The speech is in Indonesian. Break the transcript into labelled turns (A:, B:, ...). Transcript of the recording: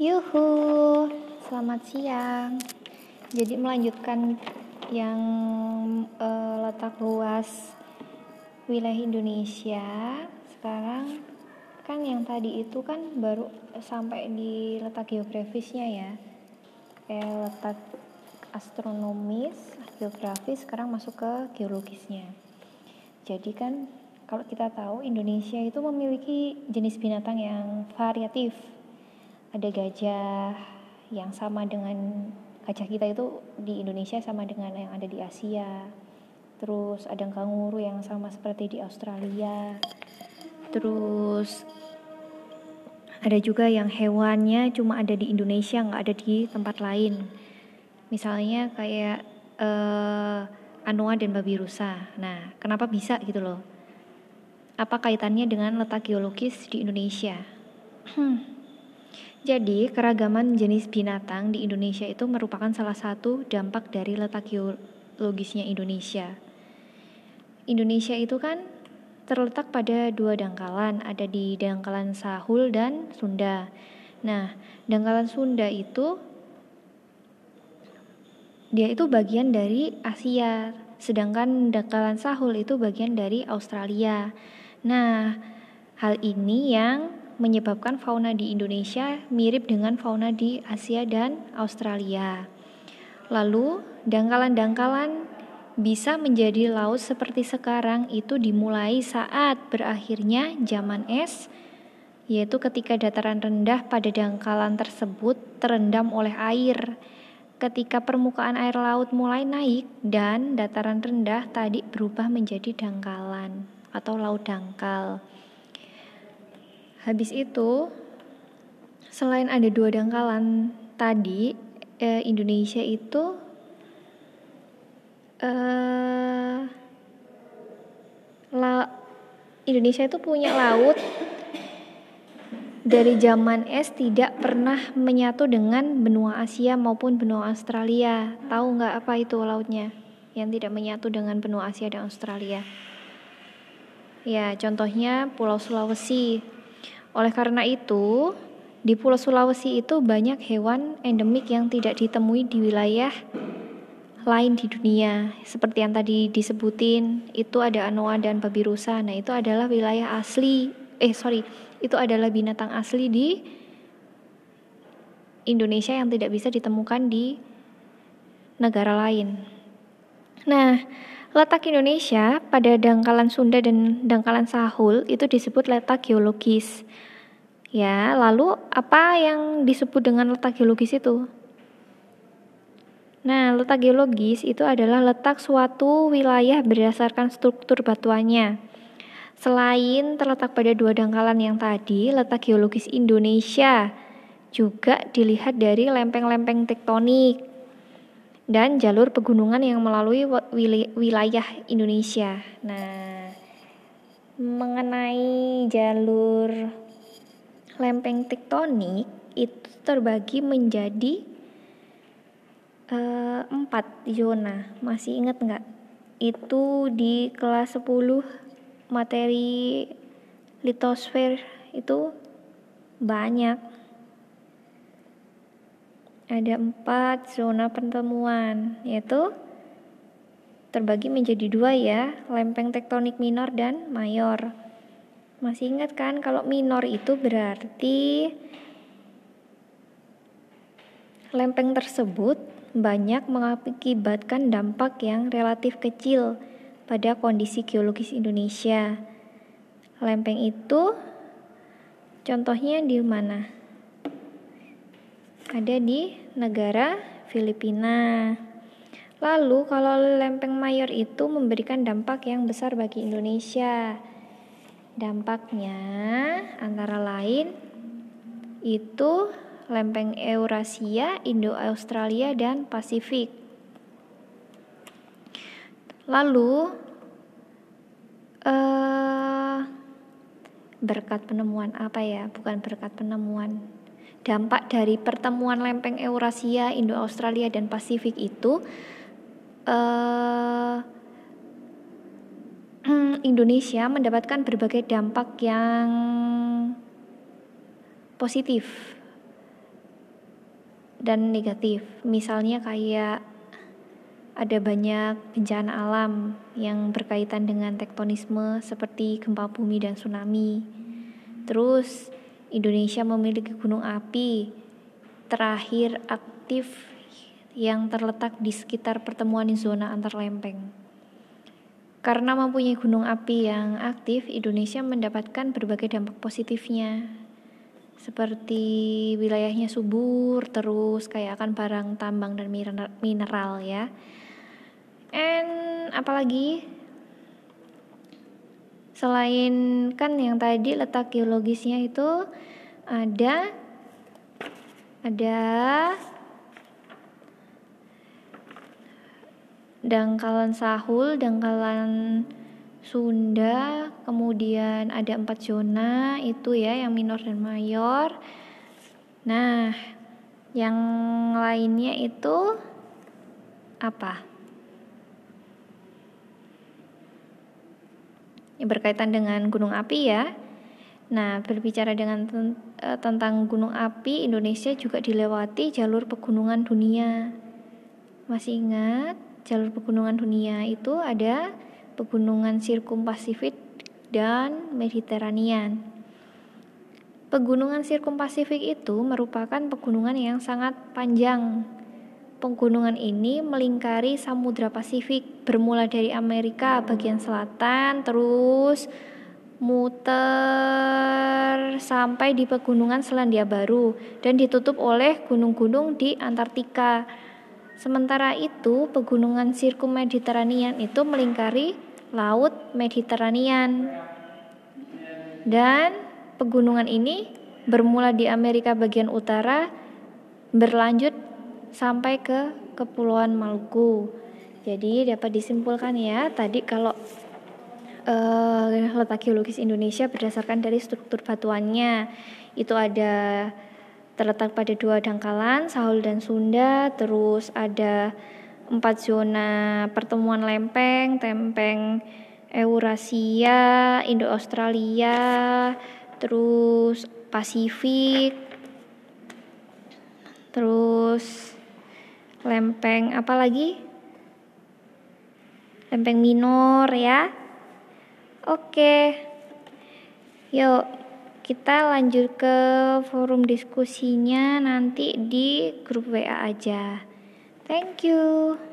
A: Yuhu, selamat siang. Jadi melanjutkan yang uh, letak luas wilayah Indonesia. Sekarang kan yang tadi itu kan baru sampai di letak geografisnya ya. Kayak letak astronomis, geografis, sekarang masuk ke geologisnya. Jadi kan kalau kita tahu Indonesia itu memiliki jenis binatang yang variatif. Ada gajah yang sama dengan gajah kita itu di Indonesia sama dengan yang ada di Asia. Terus ada kanguru yang sama seperti di Australia. Terus ada juga yang hewannya cuma ada di Indonesia nggak ada di tempat lain. Misalnya kayak uh, anoa dan babi rusa. Nah, kenapa bisa gitu loh? apa kaitannya dengan letak geologis di Indonesia? Jadi, keragaman jenis binatang di Indonesia itu merupakan salah satu dampak dari letak geologisnya Indonesia. Indonesia itu kan terletak pada dua dangkalan, ada di dangkalan Sahul dan Sunda. Nah, dangkalan Sunda itu dia itu bagian dari Asia, sedangkan dangkalan Sahul itu bagian dari Australia. Nah, hal ini yang menyebabkan fauna di Indonesia mirip dengan fauna di Asia dan Australia. Lalu, dangkalan-dangkalan bisa menjadi laut seperti sekarang itu dimulai saat berakhirnya zaman es, yaitu ketika dataran rendah pada dangkalan tersebut terendam oleh air. Ketika permukaan air laut mulai naik dan dataran rendah tadi berubah menjadi dangkalan atau laut dangkal. Habis itu, selain ada dua dangkalan tadi, eh, Indonesia itu eh, la, Indonesia itu punya laut dari zaman es tidak pernah menyatu dengan benua Asia maupun benua Australia. Tahu nggak apa itu lautnya yang tidak menyatu dengan benua Asia dan Australia? Ya, contohnya Pulau Sulawesi. Oleh karena itu, di Pulau Sulawesi itu banyak hewan endemik yang tidak ditemui di wilayah lain di dunia. Seperti yang tadi disebutin, itu ada anoa dan babi rusa. Nah, itu adalah wilayah asli. Eh, sorry, itu adalah binatang asli di Indonesia yang tidak bisa ditemukan di negara lain. Nah, Letak Indonesia pada dangkalan Sunda dan dangkalan Sahul itu disebut letak geologis. Ya, lalu apa yang disebut dengan letak geologis itu? Nah, letak geologis itu adalah letak suatu wilayah berdasarkan struktur batuannya. Selain terletak pada dua dangkalan yang tadi, letak geologis Indonesia juga dilihat dari lempeng-lempeng tektonik dan jalur pegunungan yang melalui wilayah Indonesia. Nah, mengenai jalur lempeng tektonik itu terbagi menjadi uh, empat zona. Masih ingat nggak? Itu di kelas 10 materi litosfer itu banyak ada empat zona pertemuan, yaitu terbagi menjadi dua ya, lempeng tektonik minor dan mayor. Masih ingat kan kalau minor itu berarti lempeng tersebut banyak mengakibatkan dampak yang relatif kecil pada kondisi geologis Indonesia. Lempeng itu contohnya di mana? Ada di negara Filipina. Lalu kalau lempeng mayor itu memberikan dampak yang besar bagi Indonesia. Dampaknya antara lain itu lempeng Eurasia, Indo-Australia dan Pasifik. Lalu eh, berkat penemuan apa ya? Bukan berkat penemuan dampak dari pertemuan lempeng Eurasia, Indo-Australia dan Pasifik itu uh, Indonesia mendapatkan berbagai dampak yang positif. dan negatif. Misalnya kayak ada banyak bencana alam yang berkaitan dengan tektonisme seperti gempa bumi dan tsunami. Terus Indonesia memiliki gunung api terakhir aktif yang terletak di sekitar pertemuan zona antar lempeng. Karena mempunyai gunung api yang aktif, Indonesia mendapatkan berbagai dampak positifnya seperti wilayahnya subur terus kayak akan barang tambang dan mineral ya and apalagi selain kan yang tadi letak geologisnya itu ada ada dangkalan sahul dangkalan Sunda, kemudian ada empat zona itu ya yang minor dan mayor. Nah, yang lainnya itu apa? Yang berkaitan dengan gunung api ya. Nah, berbicara dengan eh, tentang gunung api, Indonesia juga dilewati jalur pegunungan dunia. Masih ingat jalur pegunungan dunia itu ada pegunungan Pasifik dan Mediteranian. Pegunungan Pasifik itu merupakan pegunungan yang sangat panjang. Pegunungan ini melingkari Samudra Pasifik, bermula dari Amerika bagian selatan, terus muter sampai di pegunungan Selandia Baru dan ditutup oleh gunung-gunung di Antartika. Sementara itu, pegunungan Sirkum Mediteranian itu melingkari Laut Mediteranian. Dan pegunungan ini bermula di Amerika bagian utara berlanjut sampai ke Kepulauan Maluku. Jadi dapat disimpulkan ya, tadi kalau uh, letak geologis Indonesia berdasarkan dari struktur batuannya itu ada terletak pada dua dangkalan Sahul dan Sunda terus ada empat zona pertemuan lempeng, tempeng Eurasia, Indo-Australia, terus Pasifik, terus lempeng apa lagi? Lempeng minor ya. Oke. Yuk, kita lanjut ke forum diskusinya nanti di grup WA aja. Thank you.